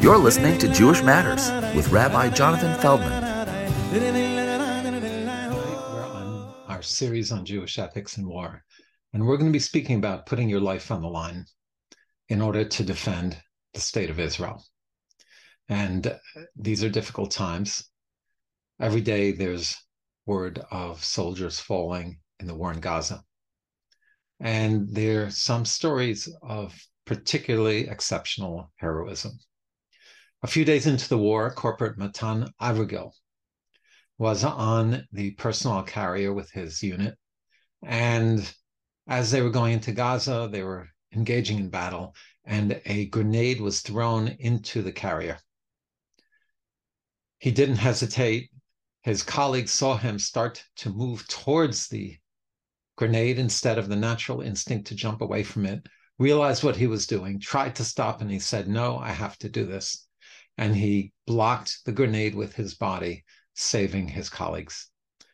You're listening to Jewish Matters with Rabbi Jonathan Feldman. We're on our series on Jewish ethics and war, and we're going to be speaking about putting your life on the line in order to defend the state of Israel. And uh, these are difficult times. Every day there's word of soldiers falling in the war in Gaza. And there are some stories of particularly exceptional heroism. A few days into the war, Corporal Matan Avrigel was on the personal carrier with his unit. And as they were going into Gaza, they were engaging in battle, and a grenade was thrown into the carrier. He didn't hesitate. His colleagues saw him start to move towards the grenade instead of the natural instinct to jump away from it, realized what he was doing, tried to stop, and he said, No, I have to do this and he blocked the grenade with his body, saving his colleagues,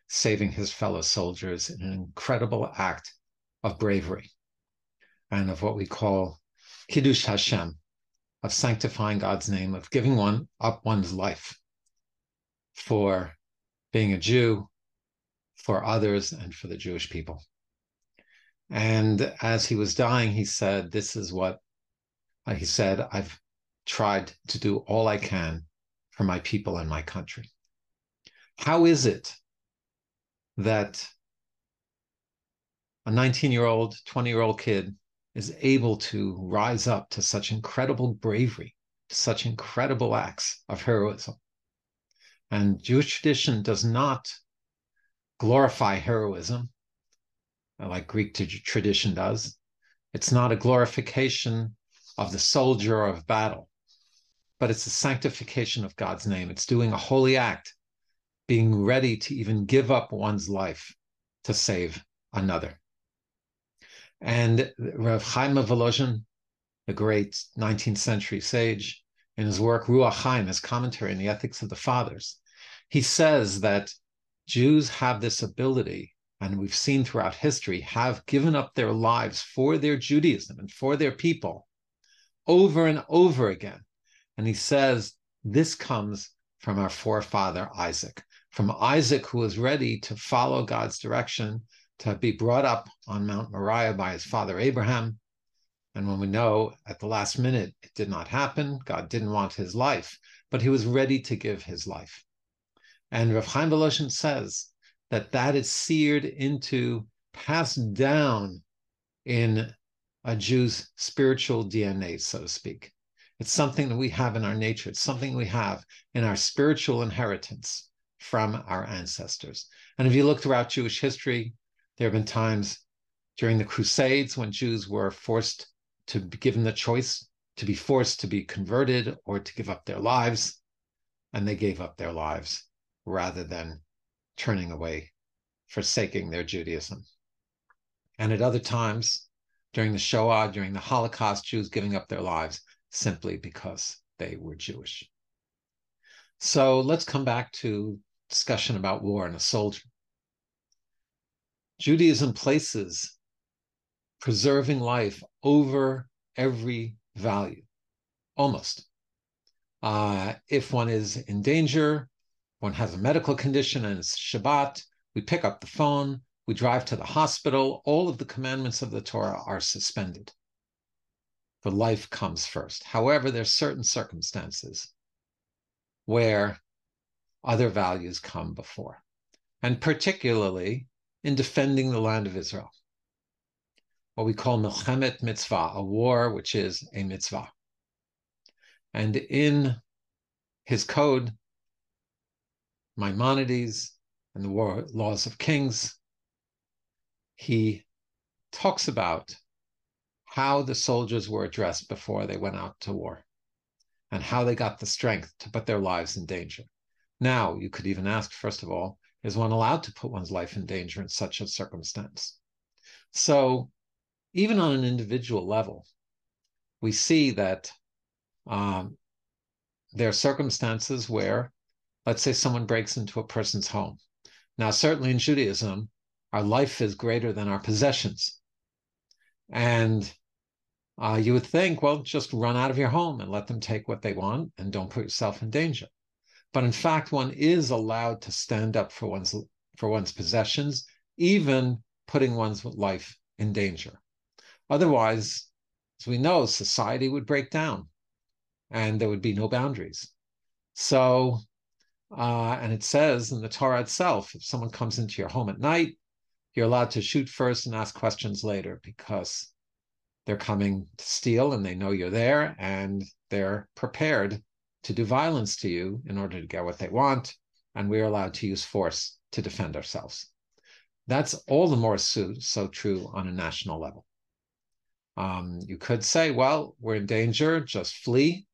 saving his fellow soldiers in an incredible act of bravery and of what we call Kiddush Hashem, of sanctifying God's name, of giving one up one's life for being a Jew, for others, and for the Jewish people. And as he was dying, he said, This is what he said, I've tried to do all I can for my people and my country. How is it that a 19 year old, 20 year old kid is able to rise up to such incredible bravery, such incredible acts of heroism? And Jewish tradition does not glorify heroism like Greek tradition does. It's not a glorification of the soldier of battle but it's the sanctification of God's name. It's doing a holy act, being ready to even give up one's life to save another. And Rav Chaim of Volozhin, the great 19th century sage, in his work Ruach Chaim, his commentary on the ethics of the fathers, he says that Jews have this ability, and we've seen throughout history, have given up their lives for their Judaism and for their people over and over again and he says, this comes from our forefather Isaac, from Isaac, who was ready to follow God's direction, to be brought up on Mount Moriah by his father Abraham. And when we know at the last minute it did not happen, God didn't want his life, but he was ready to give his life. And Rav Chaim Volozhin says that that is seared into, passed down in a Jew's spiritual DNA, so to speak. It's something that we have in our nature. It's something we have in our spiritual inheritance from our ancestors. And if you look throughout Jewish history, there have been times during the Crusades when Jews were forced to be given the choice to be forced to be converted or to give up their lives. And they gave up their lives rather than turning away, forsaking their Judaism. And at other times, during the Shoah, during the Holocaust, Jews giving up their lives simply because they were Jewish. So let's come back to discussion about war and a soldier. Judaism places preserving life over every value, almost. Uh, if one is in danger, one has a medical condition and it's Shabbat, we pick up the phone, we drive to the hospital, all of the commandments of the Torah are suspended the life comes first. However, there's certain circumstances where other values come before, and particularly in defending the land of Israel, what we call milchemet mitzvah, a war which is a mitzvah. And in his code, Maimonides and the war laws of kings, he talks about how the soldiers were addressed before they went out to war and how they got the strength to put their lives in danger. Now, you could even ask, first of all, is one allowed to put one's life in danger in such a circumstance? So, even on an individual level, we see that um, there are circumstances where, let's say, someone breaks into a person's home. Now, certainly in Judaism, our life is greater than our possessions. And Uh, you would think, well, just run out of your home and let them take what they want and don't put yourself in danger. But in fact, one is allowed to stand up for one's for one's possessions, even putting one's life in danger. Otherwise, as we know, society would break down and there would be no boundaries. So, uh, and it says in the Torah itself, if someone comes into your home at night, you're allowed to shoot first and ask questions later because they're coming to steal and they know you're there and they're prepared to do violence to you in order to get what they want. And we're allowed to use force to defend ourselves. That's all the more so, so true on a national level. Um, you could say, well, we're in danger, just flee,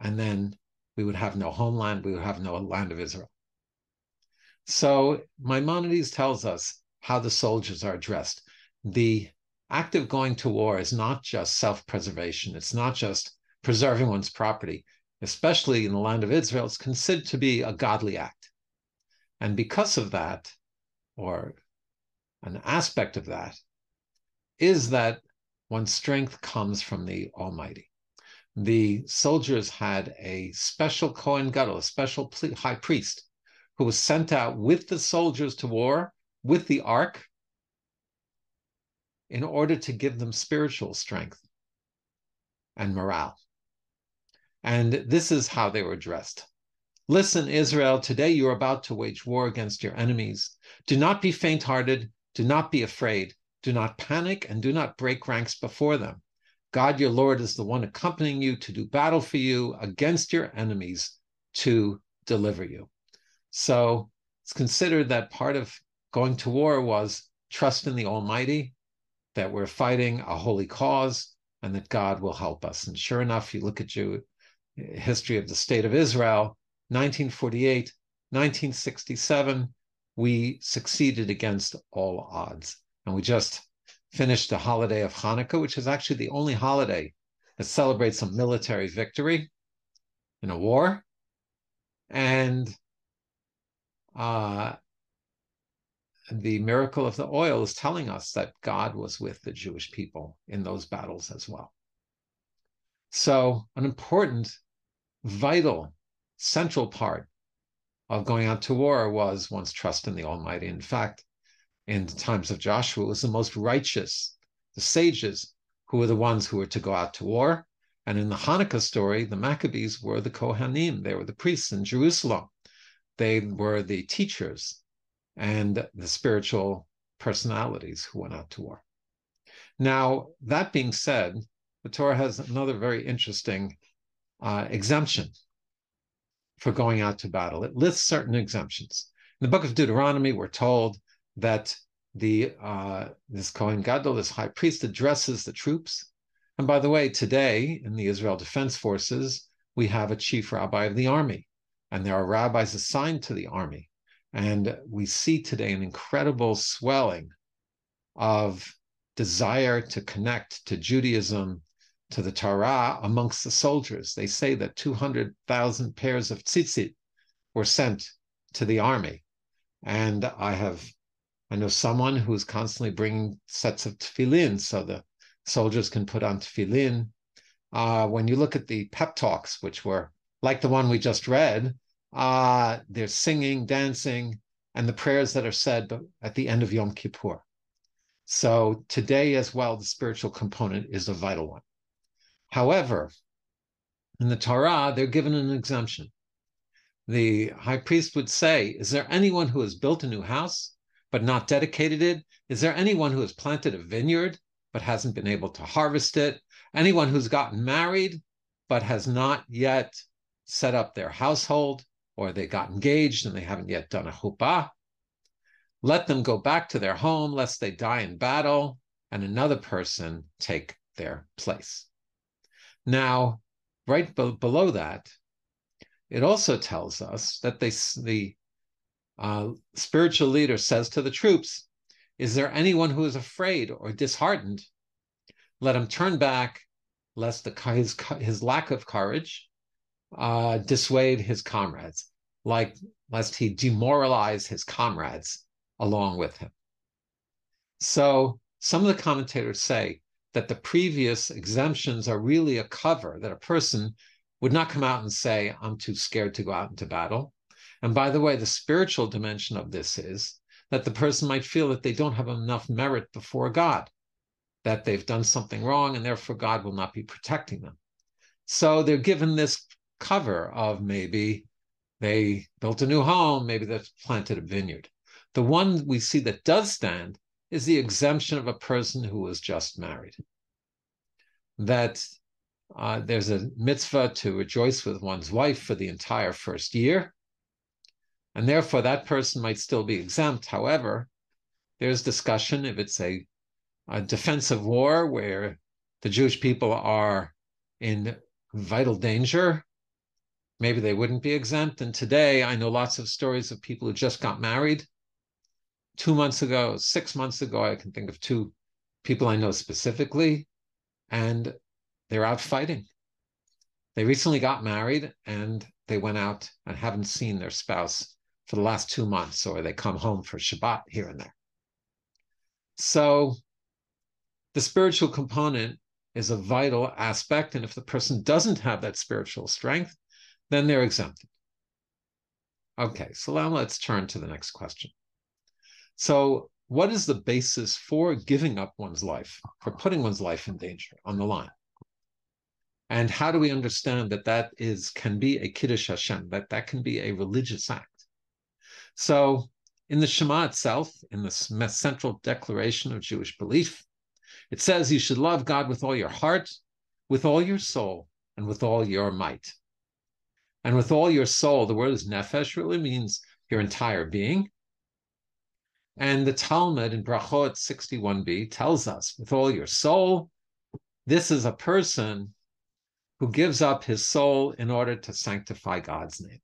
and then we would have no homeland, we would have no land of Israel. So Maimonides tells us how the soldiers are dressed. The act of going to war is not just self preservation, it's not just preserving one's property, especially in the land of Israel, it's considered to be a godly act. And because of that, or an aspect of that, is that one's strength comes from the Almighty. The soldiers had a special Kohen Gadol, a special high priest, who was sent out with the soldiers to war with the ark in order to give them spiritual strength and morale. And this is how they were dressed. Listen, Israel, today you are about to wage war against your enemies. Do not be faint hearted. Do not be afraid. Do not panic and do not break ranks before them. God your Lord is the one accompanying you to do battle for you against your enemies to deliver you. So it's considered that part of going to war was trust in the Almighty, that we're fighting a holy cause, and that God will help us. And sure enough, you look at you, history of the state of Israel, 1948, 1967, we succeeded against all odds. And we just finished the holiday of Hanukkah, which is actually the only holiday that celebrates a military victory in a war. And uh, the miracle of the oil is telling us that God was with the Jewish people in those battles as well. So, an important, vital, central part of going out to war was one's trust in the Almighty. In fact, in the times of Joshua, it was the most righteous, the sages, who were the ones who were to go out to war. And in the Hanukkah story, the Maccabees were the Kohanim, they were the priests in Jerusalem. They were the teachers and the spiritual personalities who went out to war. Now, that being said, the Torah has another very interesting uh, exemption for going out to battle. It lists certain exemptions. In the book of Deuteronomy, we're told that the uh, this Kohen Gadol, this high priest, addresses the troops. And by the way, today in the Israel Defense Forces, we have a chief rabbi of the army, and there are rabbis assigned to the army. And we see today an incredible swelling of desire to connect to Judaism, to the Torah amongst the soldiers. They say that 200,000 pairs of tzitzit were sent to the army. And I have, I know someone who's constantly bringing sets of tefillin so the soldiers can put on tefillin. Uh, when you look at the pep talks, which were like the one we just read, uh, there's singing, dancing, and the prayers that are said at the end of Yom Kippur. So today as well, the spiritual component is a vital one. However, in the Torah, they're given an exemption. The high priest would say, Is there anyone who has built a new house but not dedicated it? Is there anyone who has planted a vineyard but hasn't been able to harvest it? Anyone who's gotten married but has not yet set up their household? Or they got engaged and they haven't yet done a chuppah. Let them go back to their home lest they die in battle and another person take their place. Now, right be- below that, it also tells us that they, the uh, spiritual leader says to the troops, Is there anyone who is afraid or disheartened? Let him turn back, lest the, his, his lack of courage uh, dissuade his comrades, like lest he demoralize his comrades along with him. So some of the commentators say that the previous exemptions are really a cover, that a person would not come out and say, I'm too scared to go out into battle. And by the way, the spiritual dimension of this is that the person might feel that they don't have enough merit before God, that they've done something wrong, and therefore God will not be protecting them. So they're given this cover of maybe they built a new home, maybe they've planted a vineyard. The one we see that does stand is the exemption of a person who was just married. That uh, there's a mitzvah to rejoice with one's wife for the entire first year. And therefore, that person might still be exempt. However, there's discussion if it's a, a defensive war where the Jewish people are in vital danger, maybe they wouldn't be exempt. And today, I know lots of stories of people who just got married two months ago, six months ago, I can think of two people I know specifically, and they're out fighting. They recently got married and they went out and haven't seen their spouse for the last two months, or they come home for Shabbat here and there. So the spiritual component is a vital aspect. And if the person doesn't have that spiritual strength, then they're exempted. Okay, so now let's turn to the next question. So, what is the basis for giving up one's life, for putting one's life in danger on the line? And how do we understand that that is can be a kiddush Hashem, that that can be a religious act? So, in the Shema itself, in the central declaration of Jewish belief, it says you should love God with all your heart, with all your soul, and with all your might. And with all your soul, the word is nefesh, really means your entire being. And the Talmud in Brachot 61b tells us, with all your soul, this is a person who gives up his soul in order to sanctify God's name.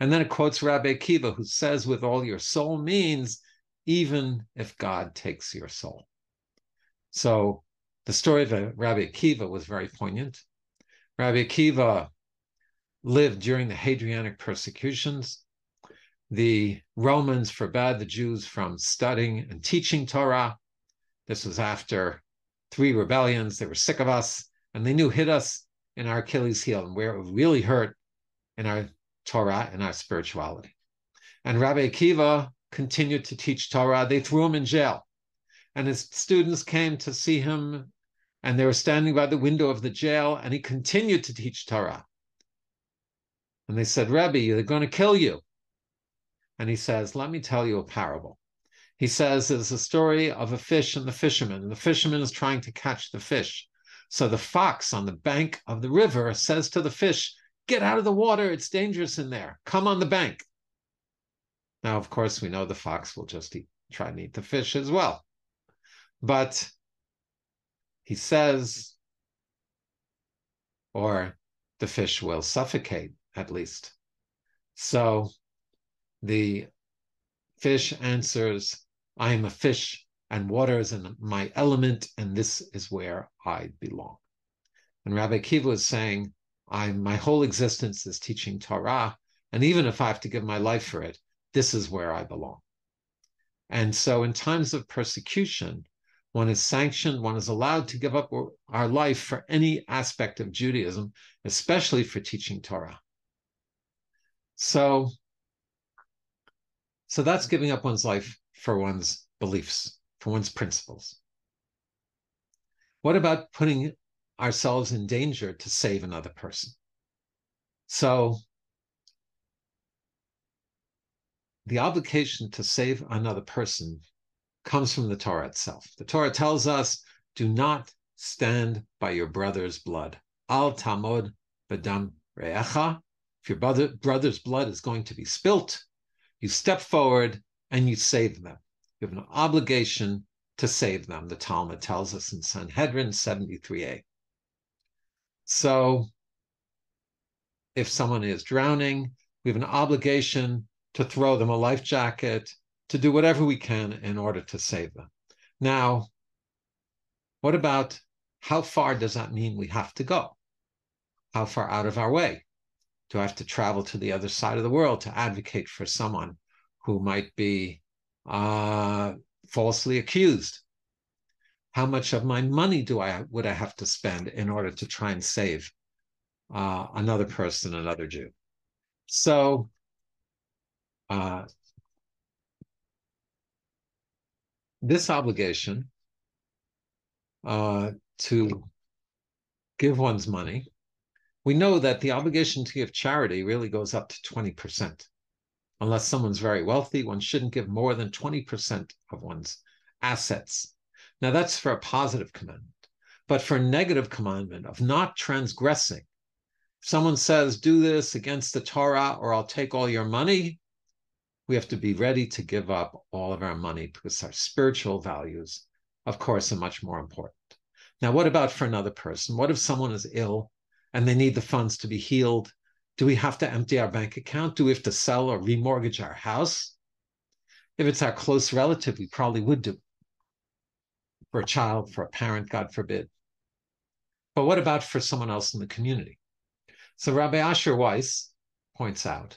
And then it quotes Rabbi Akiva, who says, with all your soul means even if God takes your soul. So the story of Rabbi Akiva was very poignant. Rabbi Akiva lived during the Hadrianic persecutions the Romans forbade the Jews from studying and teaching Torah. This was after three rebellions. They were sick of us, and they knew hit us in our Achilles heel and where it really hurt in our Torah and our spirituality. And Rabbi Akiva continued to teach Torah. They threw him in jail. And his students came to see him, and they were standing by the window of the jail, and he continued to teach Torah. And they said, Rebbe, they're going to kill you and he says, Let me tell you a parable. He says there's a story of a fish and the fisherman, and the fisherman is trying to catch the fish. So the fox on the bank of the river says to the fish, Get out of the water, it's dangerous in there. Come on the bank. Now, of course, we know the fox will just eat, try and eat the fish as well. But he says, or the fish will suffocate at least. So the fish answers, I am a fish, and water is in my element, and this is where I belong. And Rabbi Akiva is saying, I'm my whole existence is teaching Torah, and even if I have to give my life for it, this is where I belong. And so, in times of persecution, one is sanctioned, one is allowed to give up our life for any aspect of Judaism, especially for teaching Torah. So, so that's giving up one's life for one's beliefs, for one's principles. What about putting ourselves in danger to save another person? So the obligation to save another person comes from the Torah itself. The Torah tells us, do not stand by your brother's blood. Al tamod bedam re'echa. If your brother, brother's blood is going to be spilt, you step forward and you save them. You have an obligation to save them, the Talmud tells us in Sanhedrin 73a. So if someone is drowning, we have an obligation to throw them a life jacket, to do whatever we can in order to save them. Now, what about how far does that mean we have to go? How far out of our way? Do I have to travel to the other side of the world to advocate for someone who might be uh, falsely accused? How much of my money do I would I have to spend in order to try and save uh, another person, another Jew? So uh, this obligation uh, to give one's money, we know that the obligation to give charity really goes up to 20%. Unless someone's very wealthy, one shouldn't give more than 20% of one's assets. Now, that's for a positive commandment. But for a negative commandment of not transgressing, if someone says, do this against the Torah or I'll take all your money, we have to be ready to give up all of our money because our spiritual values, of course, are much more important. Now, what about for another person? What if someone is ill and they need the funds to be healed? Do we have to empty our bank account? Do we have to sell or remortgage our house? If it's our close relative, we probably would do. For a child, for a parent, God forbid. But what about for someone else in the community? So Rabbi Asher Weiss points out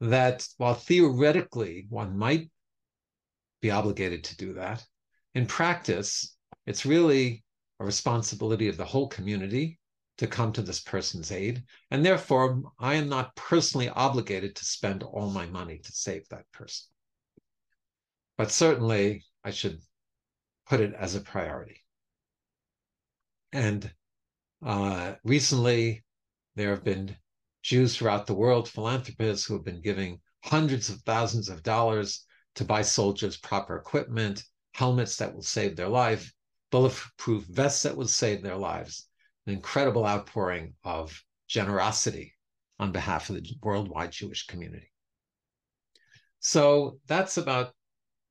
that while theoretically one might be obligated to do that, in practice, it's really a responsibility of the whole community to come to this person's aid. And therefore, I am not personally obligated to spend all my money to save that person. But certainly, I should put it as a priority. And uh, recently, there have been Jews throughout the world, philanthropists who have been giving hundreds of thousands of dollars to buy soldiers proper equipment, helmets that will save their life, bulletproof vests that will save their lives. An incredible outpouring of generosity on behalf of the worldwide Jewish community. So that's about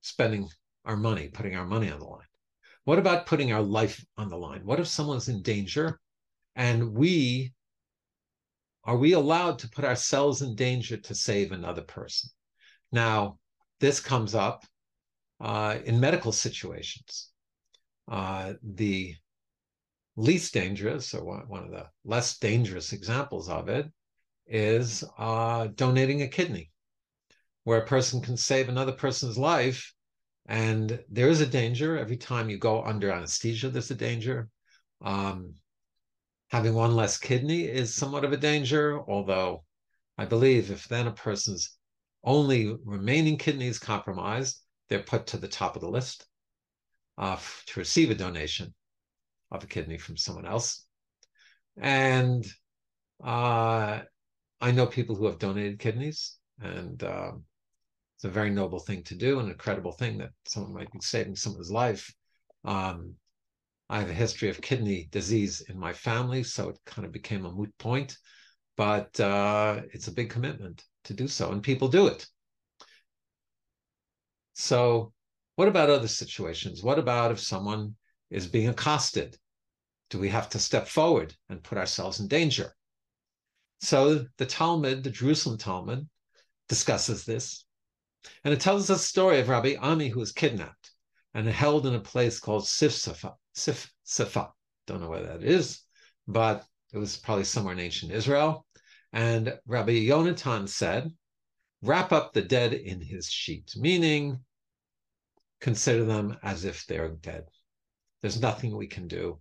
spending our money, putting our money on the line. What about putting our life on the line? What if someone's in danger and we are we allowed to put ourselves in danger to save another person? Now, this comes up uh, in medical situations. Uh, the least dangerous, or one of the less dangerous examples of it, is uh, donating a kidney, where a person can save another person's life. And there is a danger every time you go under anesthesia, there's a danger. Um, having one less kidney is somewhat of a danger, although I believe if then a person's only remaining kidney is compromised, they're put to the top of the list uh, to receive a donation of a kidney from someone else. And uh, I know people who have donated kidneys, and um, it's a very noble thing to do, an incredible thing that someone might be saving someone's life. Um, I have a history of kidney disease in my family, so it kind of became a moot point. But uh, it's a big commitment to do so, and people do it. So, what about other situations? What about if someone is being accosted? Do we have to step forward and put ourselves in danger? So, the Talmud, the Jerusalem Talmud, discusses this. And it tells us a story of Rabbi Ami who was kidnapped and held in a place called Sif, Sifa. Don't know where that is, but it was probably somewhere in ancient Israel. And Rabbi Yonatan said, wrap up the dead in his sheet, meaning consider them as if they're dead. There's nothing we can do.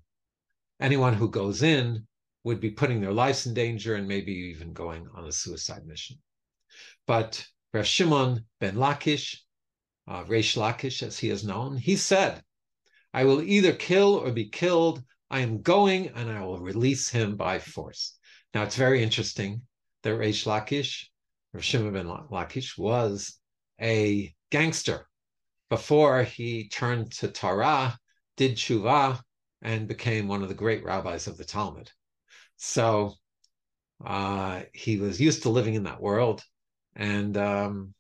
Anyone who goes in would be putting their lives in danger and maybe even going on a suicide mission. But Rav Shimon ben Lakish, uh, Reish Lakish as he is known, he said, I will either kill or be killed. I am going and I will release him by force. Now it's very interesting that Reish Lakish, Rav Shimon ben Lakish, was a gangster before he turned to Torah, did tshuva, and became one of the great rabbis of the Talmud. So uh, he was used to living in that world, and um,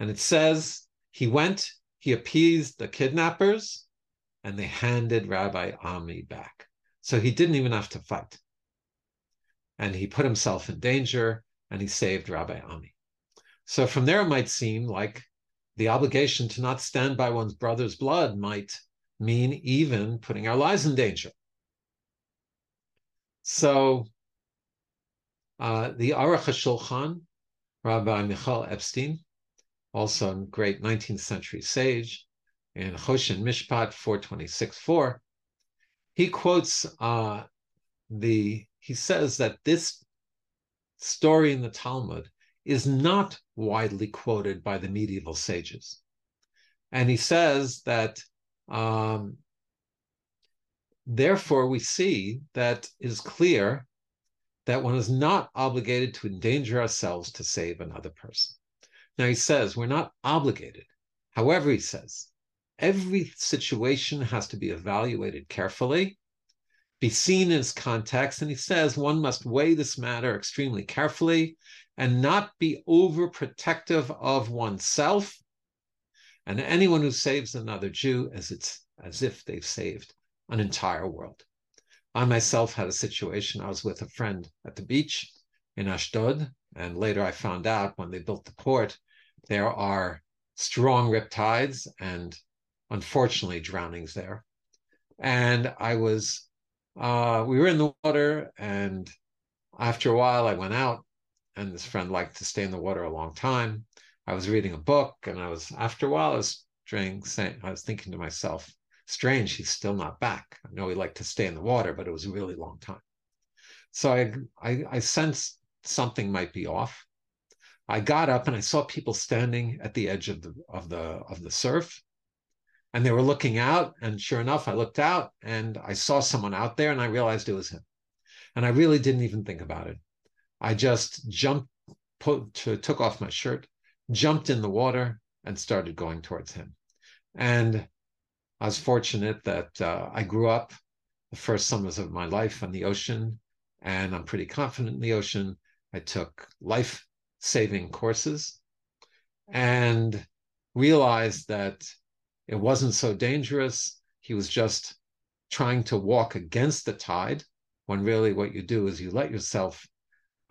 and it says he went, he appeased the kidnappers, and they handed Rabbi Ami back. So he didn't even have to fight. And he put himself in danger and he saved Rabbi Ami. So from there, it might seem like the obligation to not stand by one's brother's blood might mean even putting our lives in danger. So uh, the Aruch HaShulchan, Rabbi Michal Epstein, also a great 19th century sage, in Choshen Mishpat 426.4, he quotes uh, the, he says that this story in the Talmud is not widely quoted by the medieval sages. And he says that um, therefore we see that it is clear that one is not obligated to endanger ourselves to save another person. Now he says we're not obligated. However, he says every situation has to be evaluated carefully, be seen in its context, and he says one must weigh this matter extremely carefully and not be overprotective of oneself and anyone who saves another Jew as it's as if they've saved an entire world. I myself had a situation. I was with a friend at the beach in Ashdod, and later I found out when they built the port, there are strong riptides and unfortunately drownings there. And I was, uh, we were in the water, and after a while, I went out, and this friend liked to stay in the water a long time. I was reading a book, and I was after a while I was saying, I was thinking to myself, strange, he's still not back. I know he liked to stay in the water, but it was a really long time. So I, I, I sensed something might be off. I got up and I saw people standing at the edge of the of the of the surf, and they were looking out. And sure enough, I looked out and I saw someone out there, and I realized it was him. And I really didn't even think about it. I just jumped, put, took off my shirt, jumped in the water and started going towards him. And I was fortunate that uh, I grew up the first summers of my life on the ocean, and I'm pretty confident in the ocean. I took life saving courses and realized that it wasn't so dangerous. He was just trying to walk against the tide when really what you do is you let yourself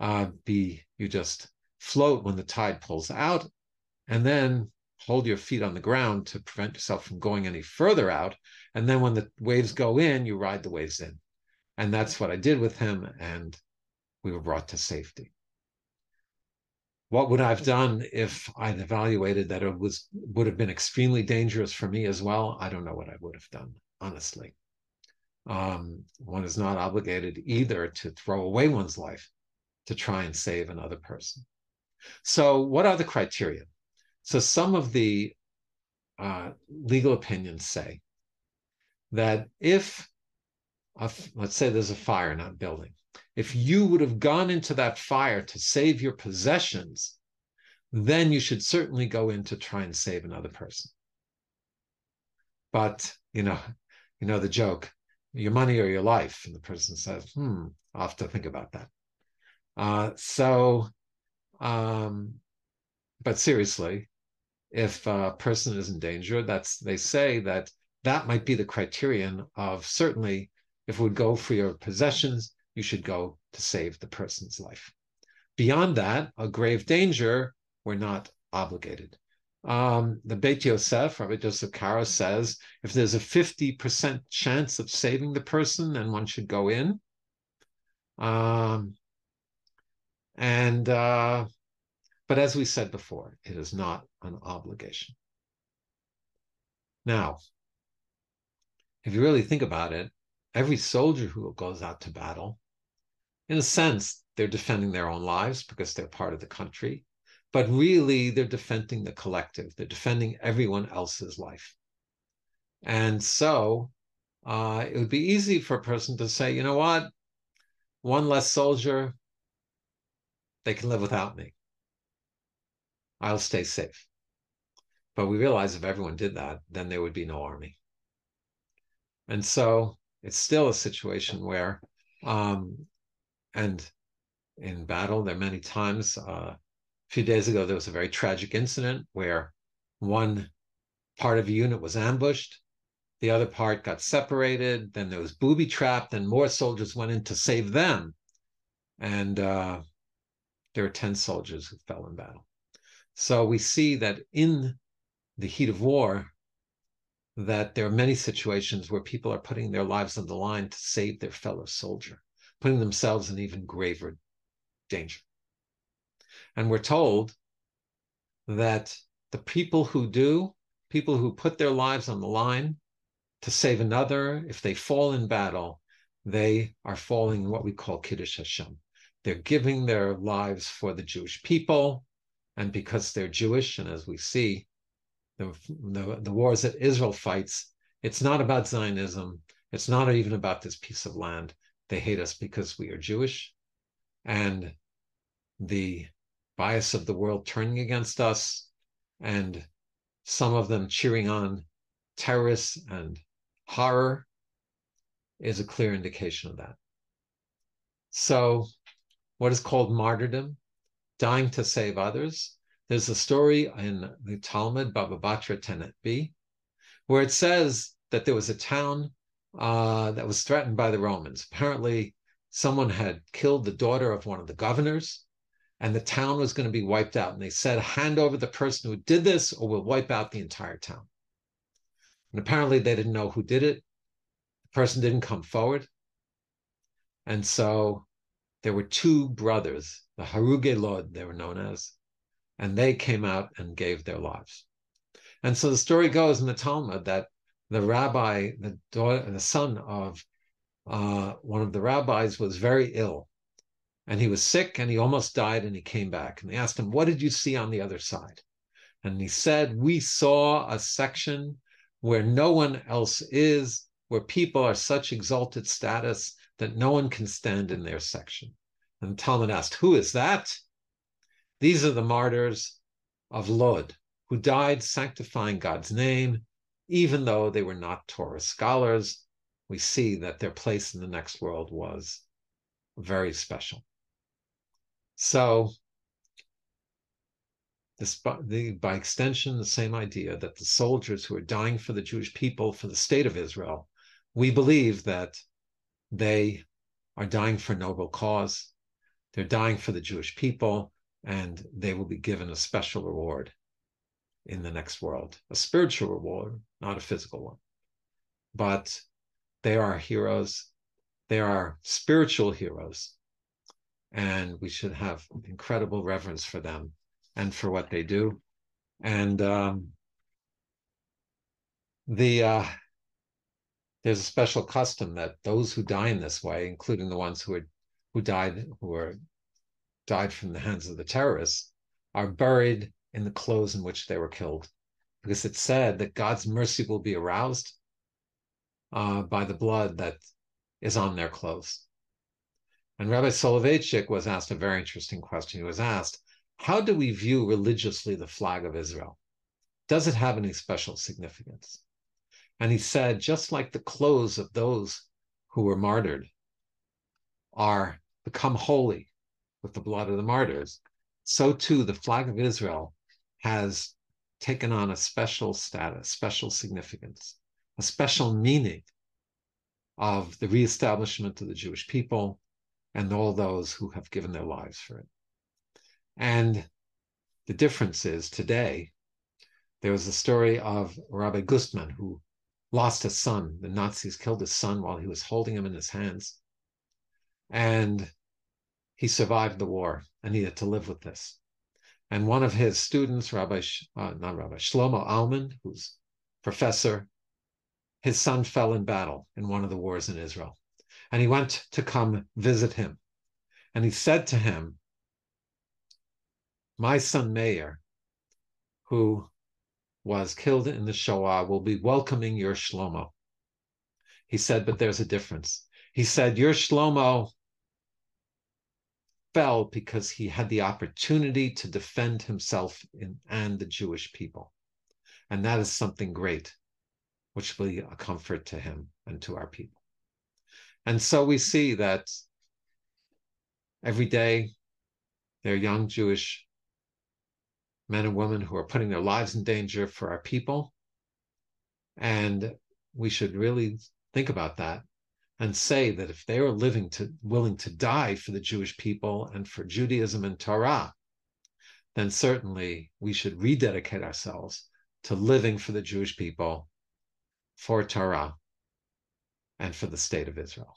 uh, be, you just float when the tide pulls out, and then hold your feet on the ground to prevent yourself from going any further out. And then when the waves go in, you ride the waves in. And that's what I did with him. And we were brought to safety. What would I have done if I'd evaluated that it was would have been extremely dangerous for me as well? I don't know what I would have done, honestly. Um, one is not obligated either to throw away one's life to try and save another person. So, what are the criteria? So, some of the uh, legal opinions say that if, a, let's say there's a fire a building, if you would have gone into that fire to save your possessions, then you should certainly go in to try and save another person. But, you know, you know the joke, your money or your life. And the person says, hmm, I'll have to think about that. Uh, so um, but seriously, if a person is in danger, that's they say that that might be the criterion of certainly if we go for your possessions, you should go to save the person's life. Beyond that, a grave danger, we're not obligated. Um, the Beit Yosef, Rabbi Joseph Karo says, if there's a 50% chance of saving the person, then one should go in. Um, and uh, but as we said before, it is not an obligation. Now, if you really think about it, every soldier who goes out to battle, in a sense, they're defending their own lives because they're part of the country, but really they're defending the collective. They're defending everyone else's life. And so uh, it would be easy for a person to say, you know what, one less soldier, they can live without me. I'll stay safe. But we realize if everyone did that, then there would be no army. And so it's still a situation where, um, and in battle, there are many times. Uh, a few days ago, there was a very tragic incident where one part of a unit was ambushed, the other part got separated, then there was booby trapped, and more soldiers went in to save them. And uh, there were 10 soldiers who fell in battle. So we see that in the heat of war, that there are many situations where people are putting their lives on the line to save their fellow soldier, putting themselves in even graver danger. And we're told that the people who do, people who put their lives on the line to save another, if they fall in battle, they are falling in what we call Kiddush Hashem. They're giving their lives for the Jewish people, and because they're Jewish, and as we see, the, the, the wars that Israel fights, it's not about Zionism. It's not even about this piece of land. They hate us because we are Jewish. And the bias of the world turning against us, and some of them cheering on terrorists and horror is a clear indication of that. So, what is called martyrdom, dying to save others. There's a story in the Talmud, Baba Batra Tenet B, where it says that there was a town uh, that was threatened by the Romans. Apparently, someone had killed the daughter of one of the governors, and the town was going to be wiped out. And they said, hand over the person who did this, or we'll wipe out the entire town. And apparently, they didn't know who did it. The person didn't come forward. And so there were two brothers, the Haruge Lod, they were known as, and they came out and gave their lives. And so the story goes in the Talmud that the rabbi, the daughter, the son of uh, one of the rabbis, was very ill, and he was sick, and he almost died, and he came back, and they asked him, "What did you see on the other side?" And he said, "We saw a section where no one else is, where people are such exalted status that no one can stand in their section." And Talmud asked, "Who is that?" These are the martyrs of Lod, who died sanctifying God's name even though they were not Torah scholars, we see that their place in the next world was very special. So, this, the, by extension, the same idea that the soldiers who are dying for the Jewish people, for the state of Israel, we believe that they are dying for a noble cause. They're dying for the Jewish people, and they will be given a special reward in the next world, a spiritual reward, not a physical one. But they are heroes, they are spiritual heroes, and we should have incredible reverence for them and for what they do. And um, the uh, there's a special custom that those who die in this way, including the ones who are who died who were died from the hands of the terrorists, are buried in the clothes in which they were killed, because it's said that God's mercy will be aroused uh, by the blood that is on their clothes. And Rabbi Soloveitchik was asked a very interesting question. He was asked, How do we view religiously the flag of Israel? Does it have any special significance? And he said, just like the clothes of those who were martyred are become holy with the blood of the martyrs, so too the flag of Israel has taken on a special status, special significance, a special meaning of the reestablishment of the Jewish people and all those who have given their lives for it. And the difference is today, there was a story of Rabbi Gustman who lost his son. The Nazis killed his son while he was holding him in his hands. And he survived the war and he had to live with this. And one of his students, Rabbi, uh, not Rabbi, Shlomo Aumann, who's professor, his son fell in battle in one of the wars in Israel. And he went to come visit him. And he said to him, My son Meir, who was killed in the Shoah, will be welcoming your Shlomo. He said, But there's a difference. He said, Your Shlomo fell because he had the opportunity to defend himself in, and the Jewish people. And that is something great, which will be a comfort to him and to our people. And so we see that every day there are young Jewish men and women who are putting their lives in danger for our people. And we should really think about that and say that if they are living to willing to die for the Jewish people and for Judaism and Torah, then certainly we should rededicate ourselves to living for the Jewish people, for Torah, and for the state of Israel.